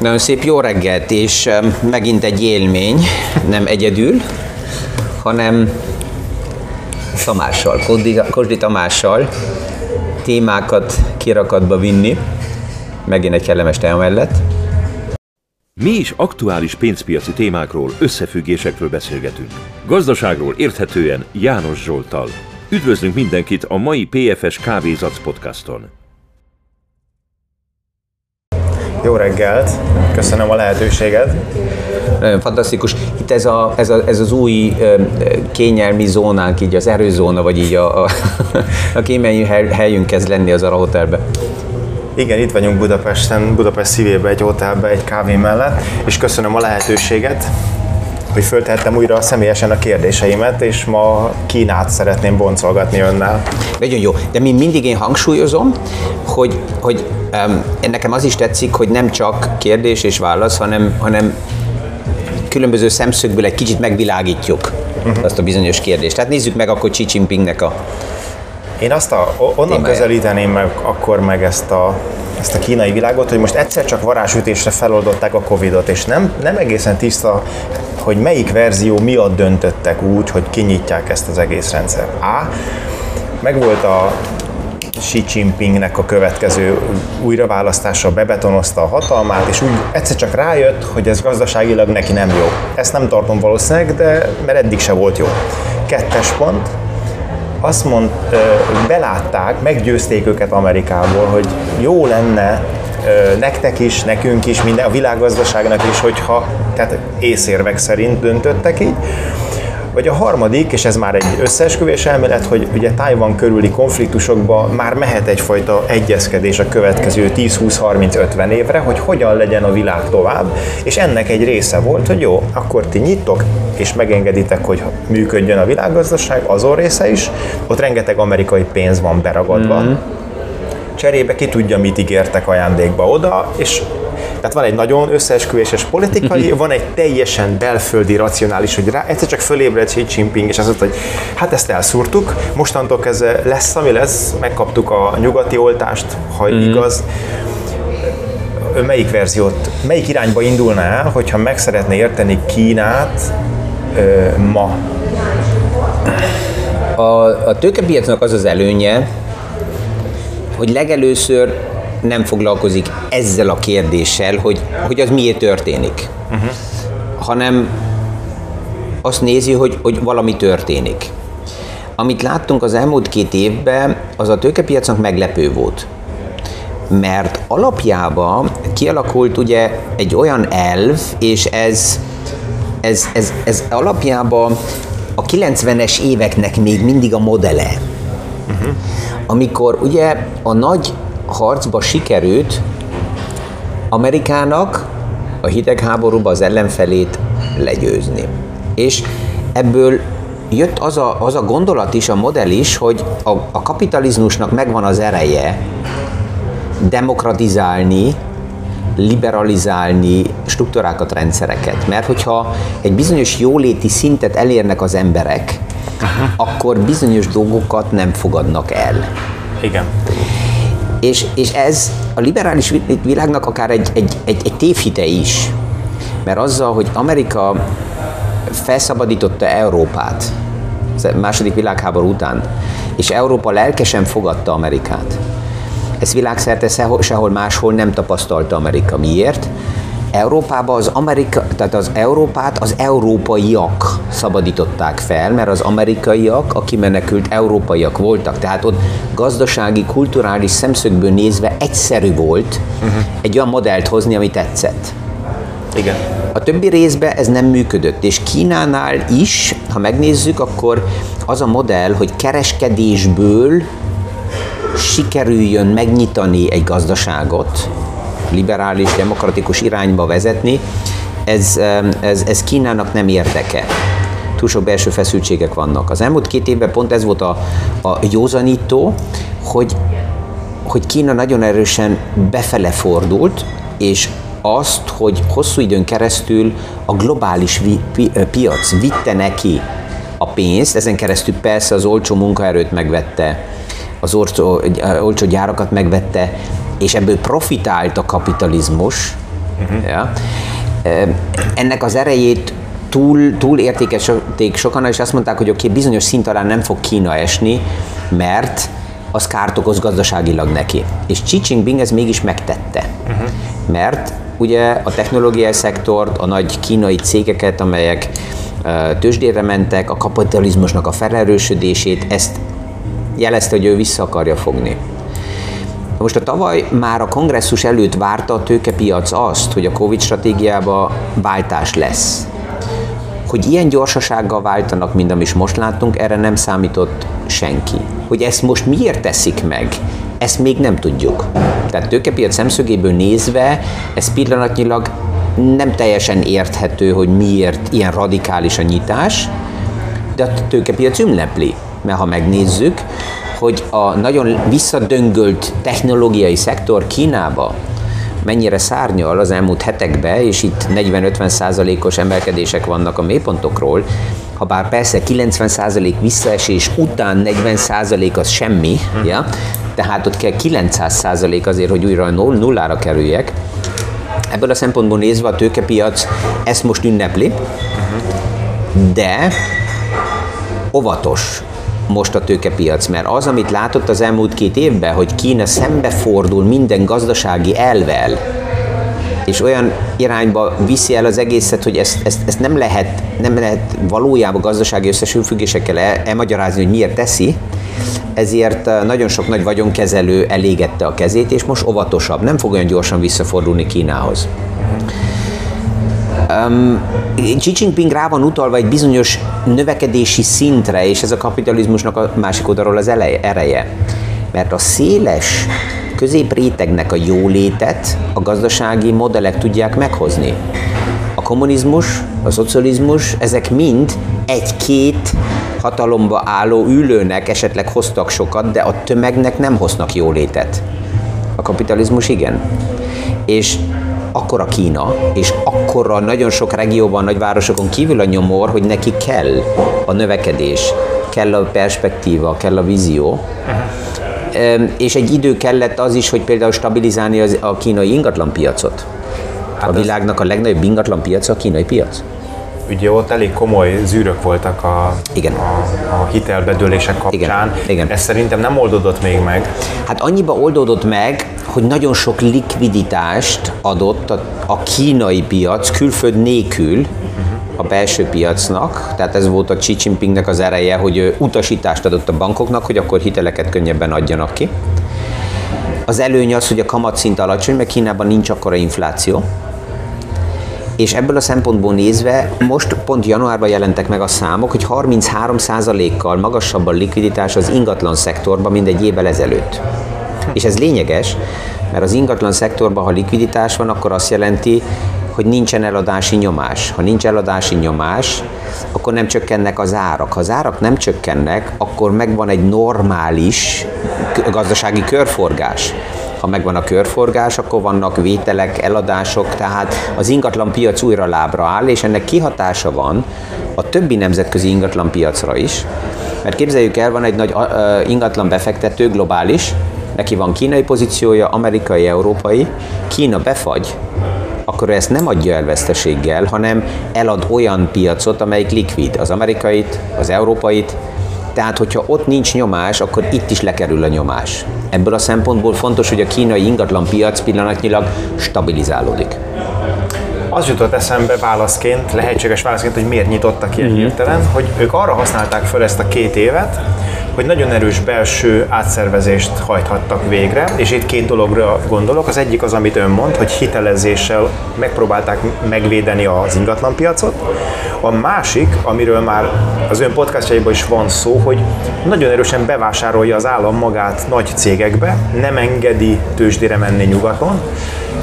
Nagyon szép jó reggelt, és megint egy élmény, nem egyedül, hanem Tamással, Kosdi Tamással témákat kirakatba vinni, megint egy kellemes téma mellett. Mi is aktuális pénzpiaci témákról, összefüggésekről beszélgetünk. Gazdaságról érthetően János Zsoltal. Üdvözlünk mindenkit a mai PFS Kávézac podcaston. Jó reggelt, köszönöm a lehetőséget. Nagyon fantasztikus. Itt ez, a, ez, a, ez az új kényelmi zónánk, így az erőzóna, vagy így a, a, a kényelmi helyünk kezd lenni az a hotelbe. Igen, itt vagyunk Budapesten, Budapest szívében egy hotelben, egy kávé mellett, és köszönöm a lehetőséget, hogy föltehettem újra személyesen a kérdéseimet, és ma Kínát szeretném boncolgatni önnel. Nagyon jó, de mi mindig én hangsúlyozom, hogy, hogy um, nekem az is tetszik, hogy nem csak kérdés és válasz, hanem, hanem különböző szemszögből egy kicsit megvilágítjuk uh-huh. azt a bizonyos kérdést. Tehát nézzük meg akkor Xi Jinpingnek a Én azt a, onnan témáját. közelíteném meg akkor meg ezt a ezt a kínai világot, hogy most egyszer csak varázsütésre feloldották a Covid-ot, és nem, nem egészen tiszta, hogy melyik verzió miatt döntöttek úgy, hogy kinyitják ezt az egész rendszert. A. Megvolt a Xi Jinpingnek a következő újraválasztása bebetonozta a hatalmát, és úgy egyszer csak rájött, hogy ez gazdaságilag neki nem jó. Ezt nem tartom valószínűleg, de mert eddig se volt jó. Kettes pont, azt mond, belátták, meggyőzték őket Amerikából, hogy jó lenne nektek is, nekünk is, minden, a világgazdaságnak is, hogyha, tehát észérvek szerint döntöttek így, vagy a harmadik, és ez már egy összeesküvés elmélet, hogy ugye Tájvan körüli konfliktusokba már mehet egyfajta egyezkedés a következő 10-20-30-50 évre, hogy hogyan legyen a világ tovább, és ennek egy része volt, hogy jó, akkor ti nyittok, és megengeditek, hogy működjön a világgazdaság, azon része is, ott rengeteg amerikai pénz van beragadva, mm-hmm. cserébe ki tudja, mit ígértek ajándékba oda, és tehát van egy nagyon összeesküvéses politikai, van egy teljesen belföldi, racionális, hogy rá egyszer csak fölébred Xi Jinping, és azt mondta, hogy hát ezt elszúrtuk, mostantól kezdve lesz, ami lesz, megkaptuk a nyugati oltást, ha mm. igaz. Ön melyik verziót, melyik irányba indulna el, hogyha meg szeretné érteni Kínát ö, ma? A, a tőkepiacnak az az előnye, hogy legelőször nem foglalkozik ezzel a kérdéssel, hogy, hogy az miért történik, uh-huh. hanem azt nézi, hogy, hogy valami történik. Amit láttunk az elmúlt két évben, az a tőkepiacnak meglepő volt. Mert alapjában kialakult ugye egy olyan elv, és ez, ez, ez, ez alapjában a 90-es éveknek még mindig a modele. Uh-huh. Amikor ugye a nagy harcba sikerült Amerikának a hidegháborúba az ellenfelét legyőzni. És ebből jött az a, az a gondolat is, a modell is, hogy a, a kapitalizmusnak megvan az ereje demokratizálni, liberalizálni struktúrákat, rendszereket. Mert hogyha egy bizonyos jóléti szintet elérnek az emberek, Aha. akkor bizonyos dolgokat nem fogadnak el. Igen. És, és ez a liberális világnak akár egy, egy, egy, egy tévhite is. Mert azzal, hogy Amerika felszabadította Európát második világháború után, és Európa lelkesen fogadta Amerikát. Ez világszerte sehol máshol nem tapasztalta Amerika. Miért? Európába az Amerika, tehát az Európát az európaiak szabadították fel, mert az amerikaiak, aki menekült európaiak voltak, tehát ott gazdasági, kulturális szemszögből nézve egyszerű volt uh-huh. egy olyan modellt hozni, ami tetszett. Igen. A többi részben ez nem működött, és Kínánál is, ha megnézzük, akkor az a modell, hogy kereskedésből sikerüljön megnyitani egy gazdaságot, liberális, demokratikus irányba vezetni, ez, ez, ez Kínának nem érdeke. Túl sok belső feszültségek vannak. Az elmúlt két évben pont ez volt a, a józanító, hogy, hogy Kína nagyon erősen befele fordult, és azt, hogy hosszú időn keresztül a globális vi, pi, piac vitte neki a pénzt, ezen keresztül persze az olcsó munkaerőt megvette, az olcsó, olcsó gyárakat megvette, és ebből profitált a kapitalizmus, Uh-huh. Ja. Ennek az erejét túl, túl értékesítették sokan, és azt mondták, hogy oké, okay, bizonyos szint alá nem fog Kína esni, mert az kárt okoz gazdaságilag neki. És Xi Jinping ez mégis megtette. Uh-huh. Mert ugye a technológiai szektort, a nagy kínai cégeket, amelyek tőzsdére mentek, a kapitalizmusnak a felerősödését, ezt jelezte, hogy ő vissza akarja fogni. Most a tavaly már a kongresszus előtt várta a tőkepiac azt, hogy a Covid stratégiába váltás lesz. Hogy ilyen gyorsasággal váltanak, mint amit most láttunk, erre nem számított senki. Hogy ezt most miért teszik meg, ezt még nem tudjuk. Tehát tőkepiac szemszögéből nézve, ez pillanatnyilag nem teljesen érthető, hogy miért ilyen radikális a nyitás, de a tőkepiac ünnepli. Mert ha megnézzük, hogy a nagyon visszadöngölt technológiai szektor Kínába mennyire szárnyal az elmúlt hetekben, és itt 40-50 százalékos emelkedések vannak a mélypontokról, ha bár persze 90 százalék visszaesés után 40 százalék az semmi, hmm. ja? tehát ott kell 900 százalék azért, hogy újra nullára kerüljek. Ebből a szempontból nézve a tőkepiac ezt most ünnepli, de óvatos most a tőkepiac, mert az, amit látott az elmúlt két évben, hogy Kína szembefordul minden gazdasági elvel, és olyan irányba viszi el az egészet, hogy ezt, ezt, ezt nem, lehet, nem lehet valójában gazdasági összesülfüggésekkel elmagyarázni, hogy miért teszi, ezért eh, nagyon sok nagy vagyonkezelő elégette a kezét, és most óvatosabb, nem fog olyan gyorsan visszafordulni Kínához. Um, Xi Jinping rá van utalva egy bizonyos növekedési szintre, és ez a kapitalizmusnak a másik oldalról az eleje, ereje. Mert a széles középrétegnek a jólétet a gazdasági modellek tudják meghozni. A kommunizmus, a szocializmus, ezek mind egy-két hatalomba álló ülőnek esetleg hoztak sokat, de a tömegnek nem hoznak jólétet. A kapitalizmus igen. És akkora Kína, és akkora nagyon sok régióban, nagyvárosokon kívül a nyomor, hogy neki kell a növekedés, kell a perspektíva, kell a vízió. Uh-huh. És egy idő kellett az is, hogy például stabilizálni az, a kínai ingatlanpiacot. Hát a világnak a legnagyobb ingatlan piaca a kínai piac ugye ott elég komoly zűrök voltak a, Igen. a, a hitelbedőlések kapcsán. Igen. Igen. Ez szerintem nem oldódott még meg. Hát annyiba oldódott meg, hogy nagyon sok likviditást adott a, a kínai piac külföld nélkül a belső piacnak, tehát ez volt a Xi Jinpingnek az ereje, hogy utasítást adott a bankoknak, hogy akkor hiteleket könnyebben adjanak ki. Az előny az, hogy a kamatszint alacsony, mert Kínában nincs akkora infláció, és ebből a szempontból nézve most pont januárban jelentek meg a számok, hogy 33%-kal magasabb a likviditás az ingatlan szektorban, mint egy évvel ezelőtt. És ez lényeges, mert az ingatlan szektorban, ha likviditás van, akkor azt jelenti, hogy nincsen eladási nyomás. Ha nincs eladási nyomás, akkor nem csökkennek az árak. Ha az árak nem csökkennek, akkor megvan egy normális gazdasági körforgás ha megvan a körforgás, akkor vannak vételek, eladások, tehát az ingatlan piac újra lábra áll, és ennek kihatása van a többi nemzetközi ingatlan piacra is, mert képzeljük el, van egy nagy ingatlan befektető, globális, neki van kínai pozíciója, amerikai, európai, Kína befagy, akkor ezt nem adja el veszteséggel, hanem elad olyan piacot, amelyik likvid, az amerikait, az európait, tehát, hogyha ott nincs nyomás, akkor itt is lekerül a nyomás. Ebből a szempontból fontos, hogy a kínai ingatlan piac pillanatnyilag stabilizálódik. Az jutott eszembe válaszként, lehetséges válaszként, hogy miért nyitottak ilyen mm-hmm. hirtelen, hogy ők arra használták fel ezt a két évet, hogy nagyon erős belső átszervezést hajthattak végre, és itt két dologra gondolok. Az egyik az, amit ön mond, hogy hitelezéssel megpróbálták megvédeni az ingatlanpiacot. A másik, amiről már az ön podcastjaiban is van szó, hogy nagyon erősen bevásárolja az állam magát nagy cégekbe, nem engedi tőzsdére menni nyugaton,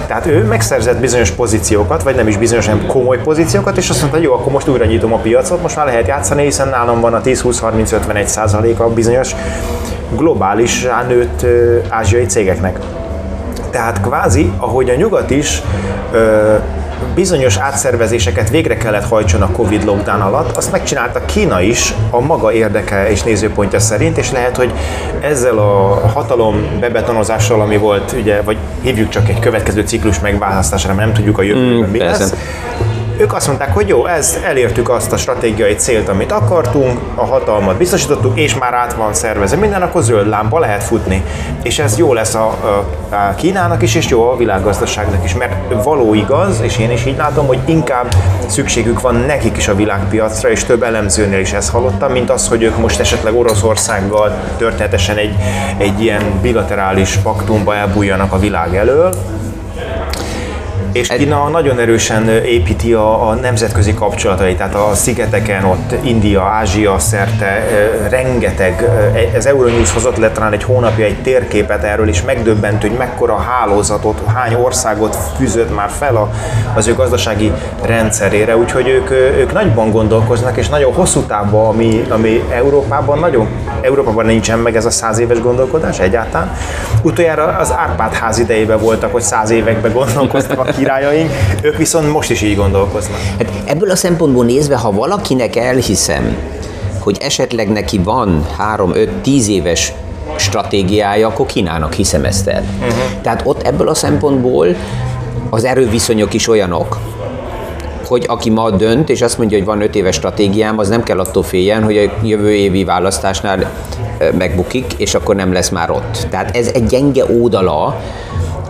tehát ő megszerzett bizonyos pozíciókat, vagy nem is bizonyos, komoly pozíciókat, és azt mondta, jó, akkor most újra nyitom a piacot, most már lehet játszani, hiszen nálam van a 10-20-30-51 százalék a bizonyos globális nőtt ázsiai cégeknek. Tehát kvázi, ahogy a nyugat is ö, bizonyos átszervezéseket végre kellett hajtson a Covid lockdown alatt, azt megcsinálta Kína is a maga érdeke és nézőpontja szerint, és lehet, hogy ezzel a hatalom bebetonozással, ami volt, ugye, vagy hívjuk csak egy következő ciklus megválasztására, mert nem tudjuk a jövőben mm, mi lesz, ők azt mondták, hogy jó, ez elértük azt a stratégiai célt, amit akartunk, a hatalmat biztosítottuk, és már át van szervezve minden, akkor zöld lámpa lehet futni. És ez jó lesz a, a, Kínának is, és jó a világgazdaságnak is, mert való igaz, és én is így látom, hogy inkább szükségük van nekik is a világpiacra, és több elemzőnél is ezt hallottam, mint az, hogy ők most esetleg Oroszországgal történetesen egy, egy ilyen bilaterális paktumba elbújjanak a világ elől, és Kína nagyon erősen építi a, a nemzetközi kapcsolatait, tehát a szigeteken, ott India, Ázsia szerte rengeteg, ez Euronews hozott le talán egy hónapja egy térképet erről, és megdöbbent, hogy mekkora hálózatot, hány országot fűzött már fel a, az ő gazdasági rendszerére, úgyhogy ők, ők nagyban gondolkoznak, és nagyon hosszú távban, ami, ami Európában nagyon, Európában nincsen meg ez a száz éves gondolkodás egyáltalán. Utoljára az Árpád ház idejében voltak, hogy száz években gondolkoztak a királyaink, ők viszont most is így gondolkoznak. Hát ebből a szempontból nézve, ha valakinek elhiszem, hogy esetleg neki van 3-5-10 éves stratégiája, akkor Kínának hiszem ezt el. Uh-huh. Tehát ott ebből a szempontból az erőviszonyok is olyanok, hogy aki ma dönt, és azt mondja, hogy van öt éves stratégiám, az nem kell attól féljen, hogy a jövő évi választásnál megbukik, és akkor nem lesz már ott. Tehát ez egy gyenge ódala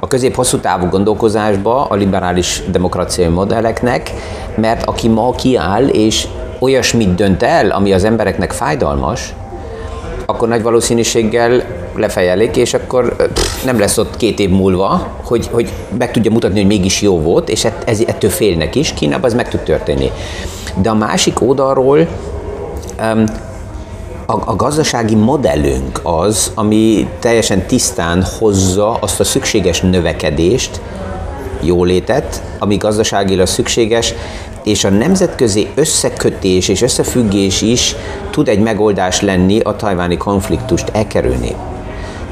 a közép-hosszú távú gondolkozásba a liberális demokráciai modelleknek, mert aki ma kiáll és olyasmit dönt el, ami az embereknek fájdalmas, akkor nagy valószínűséggel lefejelik, és akkor nem lesz ott két év múlva, hogy, hogy meg tudja mutatni, hogy mégis jó volt, és ez, ettől félnek is, Kínában ez meg tud történni. De a másik oldalról a, a gazdasági modellünk az, ami teljesen tisztán hozza azt a szükséges növekedést, jólétet, ami gazdaságilag szükséges, és a nemzetközi összekötés és összefüggés is tud egy megoldás lenni a tajváni konfliktust elkerülni.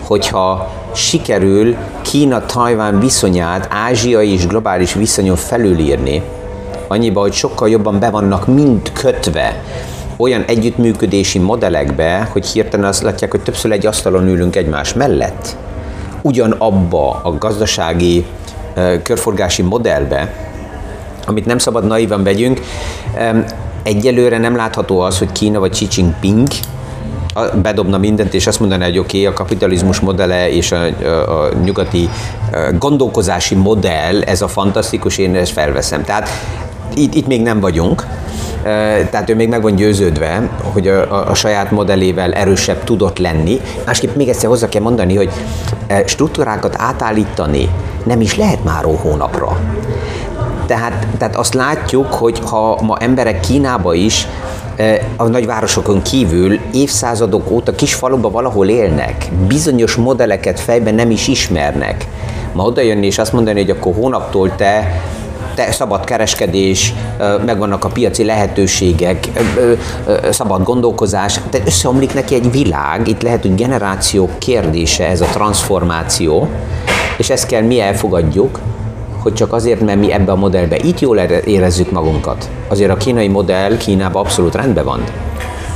Hogyha sikerül Kína-Tajván viszonyát ázsiai és globális viszonyon felülírni, annyiba, hogy sokkal jobban be vannak mind kötve olyan együttműködési modellekbe, hogy hirtelen azt látják, hogy többször egy asztalon ülünk egymás mellett, ugyanabba a gazdasági körforgási modellbe, amit nem szabad naivan vegyünk, egyelőre nem látható az, hogy Kína vagy Xi Jinping bedobna mindent, és azt mondaná, hogy oké, okay, a kapitalizmus modelle és a, a, a nyugati gondolkozási modell, ez a fantasztikus, én ezt felveszem. Tehát itt, itt még nem vagyunk, tehát ő még meg van győződve, hogy a, a, a saját modellével erősebb tudott lenni. Másképp még egyszer hozzá kell mondani, hogy struktúrákat átállítani nem is lehet már hónapra. Tehát, tehát azt látjuk, hogy ha ma emberek Kínába is a nagyvárosokon kívül évszázadok óta kis faluba valahol élnek, bizonyos modelleket fejben nem is ismernek. Ma odajönni és azt mondani, hogy akkor hónaptól te te, szabad kereskedés, megvannak a piaci lehetőségek, szabad gondolkozás, tehát összeomlik neki egy világ, itt lehet, hogy generációk kérdése ez a transformáció, és ezt kell mi elfogadjuk, hogy csak azért, mert mi ebbe a modellbe itt jól érezzük magunkat. Azért a kínai modell Kínában abszolút rendben van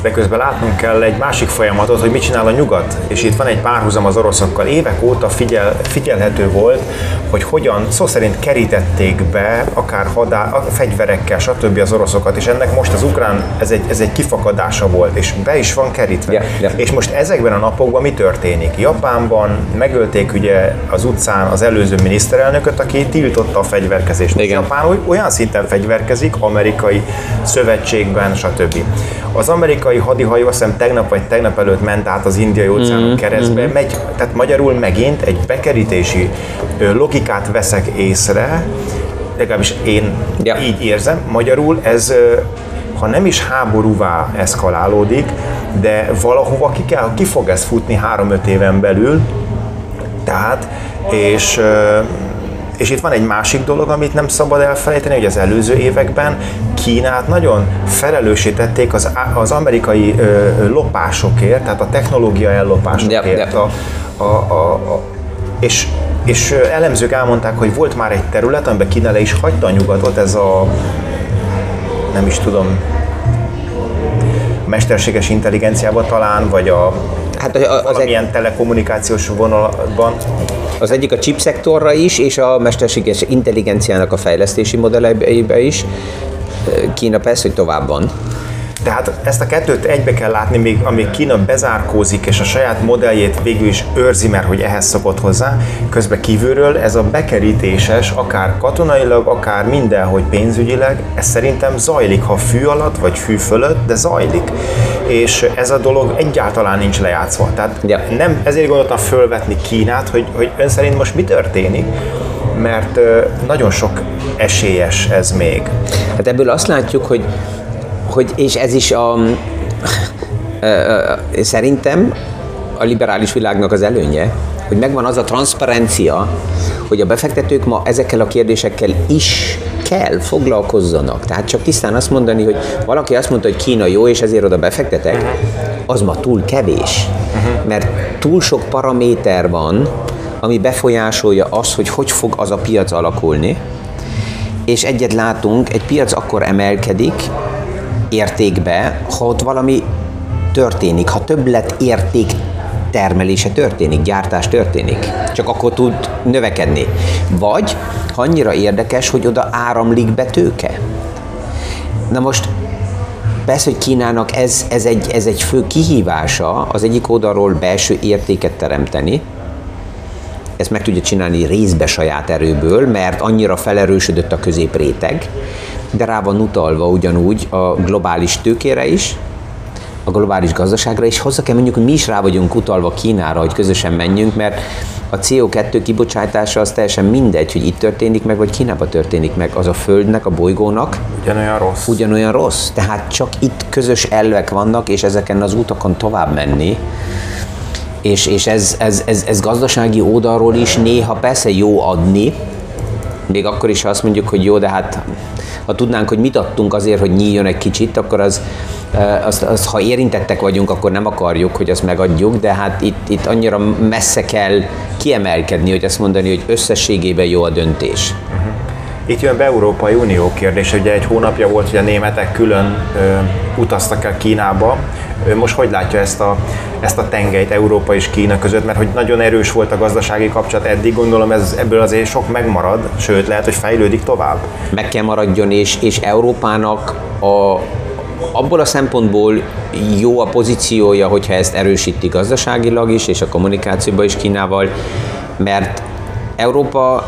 de közben látnunk kell egy másik folyamatot, hogy mit csinál a nyugat. És itt van egy párhuzam az oroszokkal. Évek óta figyel, figyelhető volt, hogy hogyan szó szerint kerítették be akár hadá, a fegyverekkel, stb. az oroszokat, és ennek most az ukrán, ez egy, ez egy kifakadása volt, és be is van kerítve. Yeah, yeah. És most ezekben a napokban mi történik? Japánban megölték ugye az utcán az előző miniszterelnököt, aki tiltotta a fegyverkezést. Igen. Japán olyan szinten fegyverkezik, amerikai szövetségben, stb. Az amerikai hadihajó azt hiszem tegnap vagy tegnap előtt ment át az indiai óceánon mm-hmm. keresztbe, mm-hmm. megy, tehát magyarul megint egy bekerítési logikát veszek észre, legalábbis én ja. így érzem, magyarul ez ha nem is háborúvá eszkalálódik, de valahova ki, kell, ki fog ez futni 3-5 éven belül, tehát, és és itt van egy másik dolog, amit nem szabad elfelejteni, hogy az előző években Kínát nagyon felelősítették az, az amerikai ö, lopásokért, tehát a technológia ellopásokért, ja, ja. A, a, a, a és és elemzők elmondták, hogy volt már egy terület, amiben Kína le is hagyta a nyugatot, ez a nem is tudom, mesterséges intelligenciába talán, vagy a hát az valamilyen egy... telekommunikációs vonalban. Az egyik a chip szektorra is, és a mesterséges intelligenciának a fejlesztési modelleibe is. Kína persze, hogy tovább van. Tehát ezt a kettőt egybe kell látni, még amíg Kína bezárkózik, és a saját modelljét végül is őrzi, mert hogy ehhez szokott hozzá, közben kívülről ez a bekerítéses, akár katonailag, akár mindenhogy pénzügyileg, ez szerintem zajlik, ha fű alatt, vagy fű fölött, de zajlik. És ez a dolog egyáltalán nincs lejátszva. Tehát ja. nem, ezért gondoltam fölvetni Kínát, hogy, hogy ön szerint most mi történik, mert nagyon sok esélyes ez még. Hát ebből azt látjuk, hogy hogy, és ez is a, szerintem a liberális világnak az előnye, hogy megvan az a transzparencia, hogy a befektetők ma ezekkel a kérdésekkel is kell foglalkozzanak. Tehát csak tisztán azt mondani, hogy valaki azt mondta, hogy Kína jó, és ezért oda befektetek, az ma túl kevés. Mert túl sok paraméter van, ami befolyásolja azt, hogy hogy fog az a piac alakulni, és egyet látunk, egy piac akkor emelkedik, értékbe, ha ott valami történik, ha többlet érték termelése történik, gyártás történik, csak akkor tud növekedni. Vagy ha annyira érdekes, hogy oda áramlik be tőke. Na most persze, hogy Kínának ez, ez, egy, ez egy fő kihívása, az egyik oldalról belső értéket teremteni, ezt meg tudja csinálni részbe saját erőből, mert annyira felerősödött a középréteg, de rá van utalva ugyanúgy a globális tőkére is, a globális gazdaságra, és hozzá kell mondjuk, hogy mi is rá vagyunk utalva Kínára, hogy közösen menjünk, mert a CO2 kibocsátása az teljesen mindegy, hogy itt történik meg, vagy Kínában történik meg. Az a Földnek, a bolygónak ugyanolyan rossz. Ugyanolyan rossz. Tehát csak itt közös elvek vannak, és ezeken az utakon tovább menni. És, és ez, ez, ez, ez gazdasági oldalról is néha persze jó adni, még akkor is, ha azt mondjuk, hogy jó, de hát ha tudnánk, hogy mit adtunk azért, hogy nyíljon egy kicsit, akkor az, az, az, ha érintettek vagyunk, akkor nem akarjuk, hogy azt megadjuk, de hát itt, itt annyira messze kell kiemelkedni, hogy azt mondani, hogy összességében jó a döntés. Itt jön be Európai Unió kérdés, ugye egy hónapja volt, hogy a németek külön ö, utaztak el Kínába. Most hogy látja ezt a, ezt a tengelyt Európa és Kína között, mert hogy nagyon erős volt a gazdasági kapcsolat eddig, gondolom ez, ebből azért sok megmarad, sőt lehet, hogy fejlődik tovább. Meg kell maradjon, és, és Európának a, abból a szempontból jó a pozíciója, hogyha ezt erősíti gazdaságilag is, és a kommunikációban is Kínával, mert Európa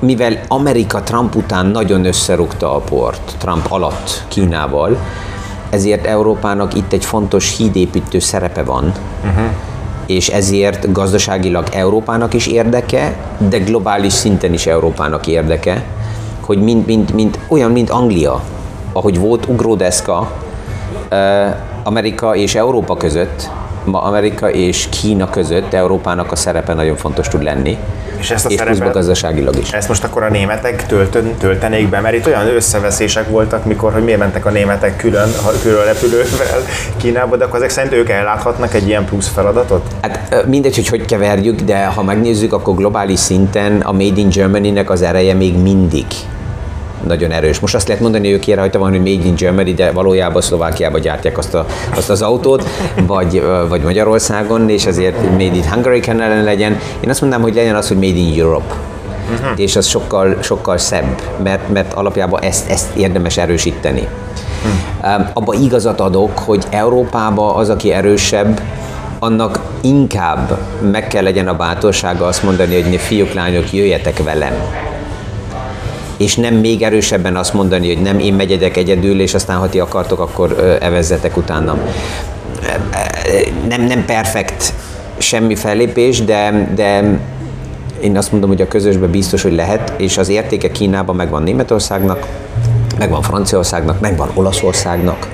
mivel Amerika Trump után nagyon összerúgta a port, Trump alatt Kínával, ezért Európának itt egy fontos hídépítő szerepe van, uh-huh. és ezért gazdaságilag Európának is érdeke, de globális szinten is Európának érdeke, hogy mint, mint, mint, olyan, mint Anglia, ahogy volt ugródeszka Amerika és Európa között, ma Amerika és Kína között Európának a szerepe nagyon fontos tud lenni. És ezt a és szerepet, gazdaságilag is. Ezt most akkor a németek töltön, töltenék be, mert itt olyan összeveszések voltak, mikor, hogy miért mentek a németek külön, külön repülővel Kínába, de akkor ezek szerint ők elláthatnak egy ilyen plusz feladatot? Hát mindegy, hogy hogy keverjük, de ha megnézzük, akkor globális szinten a Made in Germany-nek az ereje még mindig nagyon erős. Most azt lehet mondani, hogy ők rajta van, hogy Made in Germany, de valójában Szlovákiában gyártják azt, a, azt az autót, vagy, vagy Magyarországon, és azért Made in Hungary kellene legyen. Én azt mondanám, hogy legyen az, hogy Made in Europe. Uh-huh. És az sokkal, sokkal szebb, mert, mert alapjában ezt, ezt érdemes erősíteni. Uh-huh. Abba igazat adok, hogy Európában az, aki erősebb, annak inkább meg kell legyen a bátorsága azt mondani, hogy fiúk, lányok, jöjjetek velem és nem még erősebben azt mondani, hogy nem én megyedek egyedül, és aztán ha ti akartok, akkor evezzetek utánam. Nem, nem perfekt semmi fellépés, de, de én azt mondom, hogy a közösben biztos, hogy lehet, és az értéke Kínában megvan Németországnak, megvan Franciaországnak, megvan Olaszországnak,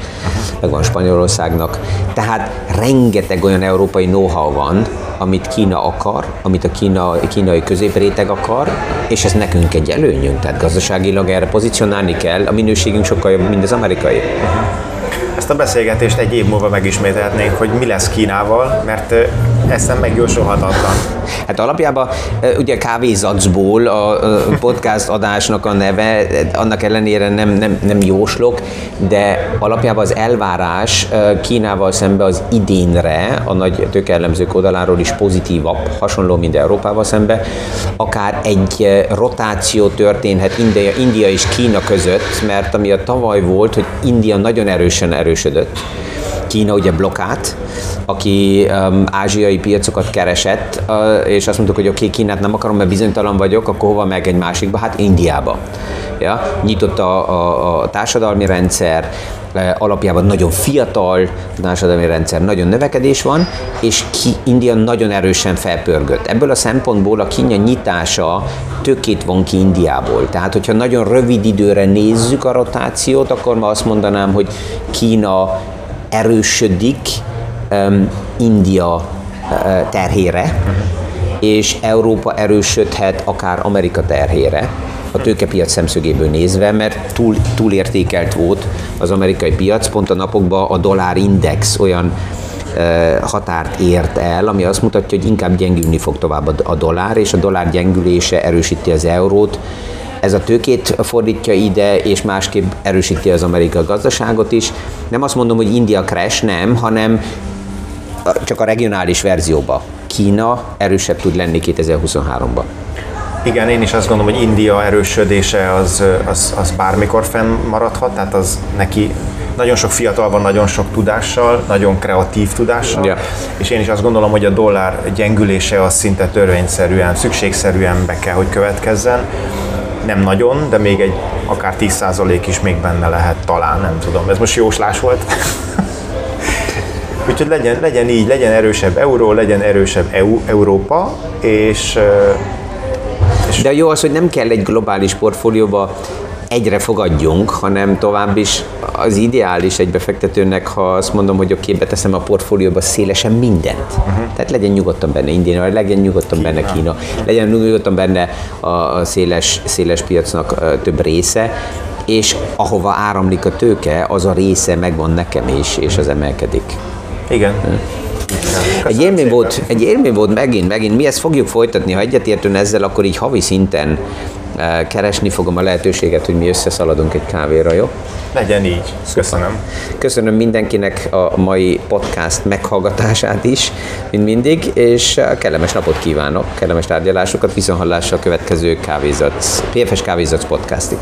megvan Spanyolországnak. Tehát rengeteg olyan európai know-how van, amit Kína akar, amit a Kína, kínai középréteg akar, és ez nekünk egy előnyünk, tehát gazdaságilag erre pozícionálni kell, a minőségünk sokkal jobb, mint az amerikai. Ezt a beszélgetést egy év múlva megismételhetnénk, hogy mi lesz Kínával, mert ezt nem megjósolhatatlan. Hát alapjában ugye kávézacból a podcast adásnak a neve, annak ellenére nem, nem, nem jóslok, de alapjában az elvárás Kínával szembe az idénre, a nagy tökellemzők oldaláról is pozitívabb, hasonló, mint Európával szembe. Akár egy rotáció történhet India, India és Kína között, mert ami a tavaly volt, hogy India nagyon erősen عريشدت Kína ugye blokkát, aki um, ázsiai piacokat keresett, uh, és azt mondtuk, hogy oké, okay, Kínát nem akarom, mert bizonytalan vagyok, akkor hova meg egy másikba? Hát Indiába. Ja? Nyitott a, a, a társadalmi rendszer, alapjában nagyon fiatal társadalmi rendszer, nagyon növekedés van, és ki, India nagyon erősen felpörgött. Ebből a szempontból a Kína nyitása tökét von ki Indiából. Tehát, hogyha nagyon rövid időre nézzük a rotációt, akkor ma azt mondanám, hogy Kína erősödik um, India uh, terhére, és Európa erősödhet akár Amerika terhére a tőkepiac szemszögéből nézve, mert túl, túlértékelt volt az amerikai piac, pont a napokban a dollár index olyan határt ért el, ami azt mutatja, hogy inkább gyengülni fog tovább a dollár, és a dollár gyengülése erősíti az eurót, ez a tőkét fordítja ide, és másképp erősíti az amerikai gazdaságot is. Nem azt mondom, hogy India crash, nem, hanem csak a regionális verzióba. Kína erősebb tud lenni 2023-ban. Igen, én is azt gondolom, hogy India erősödése az, az, az bármikor fennmaradhat, tehát az neki nagyon sok fiatal van, nagyon sok tudással, nagyon kreatív tudással, yeah. és én is azt gondolom, hogy a dollár gyengülése az szinte törvényszerűen, szükségszerűen be kell, hogy következzen nem nagyon, de még egy akár 10% is még benne lehet talán, nem tudom. Ez most jóslás volt. Úgyhogy legyen, legyen így, legyen erősebb euró, legyen erősebb EU, Európa, és, és... De jó az, hogy nem kell egy globális portfólióba egyre fogadjunk, hanem tovább is az ideális egy befektetőnek, ha azt mondom, hogy oké, okay, beteszem a portfólióba szélesen mindent. Uh-huh. Tehát legyen nyugodtan benne India, legyen nyugodtan Kína. benne Kína, legyen nyugodtan benne a széles, széles piacnak több része, és ahova áramlik a tőke, az a része megvan nekem is, és az emelkedik. Igen. egy élmény, volt, egy élmény volt megint, megint, mi ezt fogjuk folytatni, ha egyetértünk ezzel, akkor így havi szinten keresni fogom a lehetőséget, hogy mi összeszaladunk egy kávéra, jó? Legyen így. Köszönöm. Köszönöm mindenkinek a mai podcast meghallgatását is, mint mindig, és kellemes napot kívánok, kellemes tárgyalásokat, viszonhallásra a következő kávézat, PFS Kávézat podcastig.